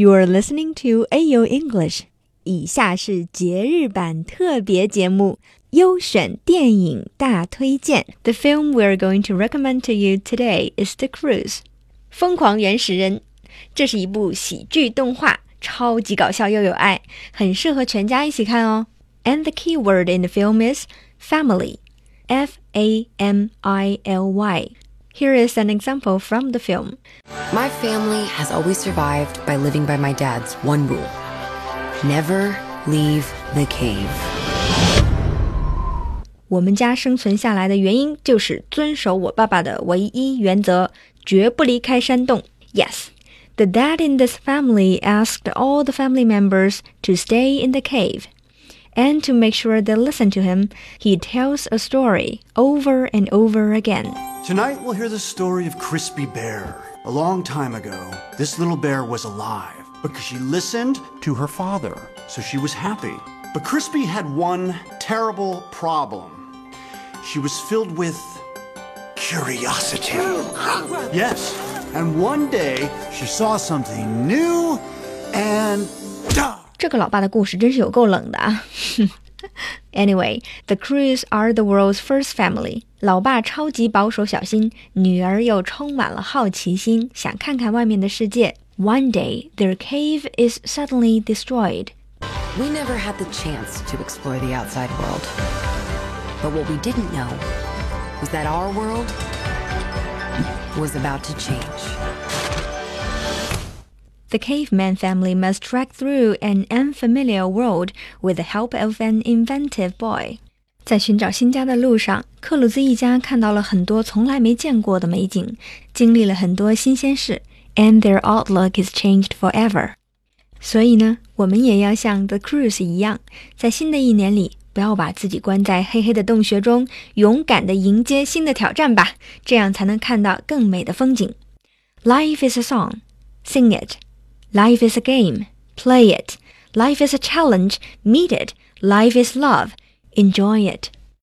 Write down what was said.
You are listening to AU English。以下是节日版特别节目优选电影大推荐。The film we are going to recommend to you today is The Croods，《疯狂原始人》。这是一部喜剧动画，超级搞笑又有爱，很适合全家一起看哦。And the key word in the film is family. F A M I L Y. Here is an example from the film. My family has always survived by living by my dad's one rule never leave the cave. 我们家生存下来的原因就是遵守我爸爸的唯一原则，绝不离开山洞。Yes, the dad in this family asked all the family members to stay in the cave. And to make sure they listen to him, he tells a story over and over again. Tonight we'll hear the story of Crispy Bear. A long time ago, this little bear was alive because she listened to her father, so she was happy. But Crispy had one terrible problem. She was filled with curiosity. Yes, and one day she saw something new and 这个老爸的故事真是有够冷的啊 Anyway, the Croods are the world's first family. 老爸超级保守小心，女儿又充满了好奇心，想看看外面的世界。One day, their cave is suddenly destroyed. We never had the chance to explore the outside world. But what we didn't know was that our world was about to change the caveman family must trek through an unfamiliar world with the help of an inventive boy. 在寻找新家的路上，克鲁兹一家看到了很多从来没见过的美景，经历了很多新鲜事，and their outlook is changed forever。所以呢，我们也要像 The Croods 一样，在新的一年里，不要把自己关在黑黑的洞穴中，勇敢地迎接新的挑战吧，这样才能看到更美的风景。Life is a song, sing it. Life is a game. Play it. Life is a challenge. Meet it. Life is love. Enjoy it.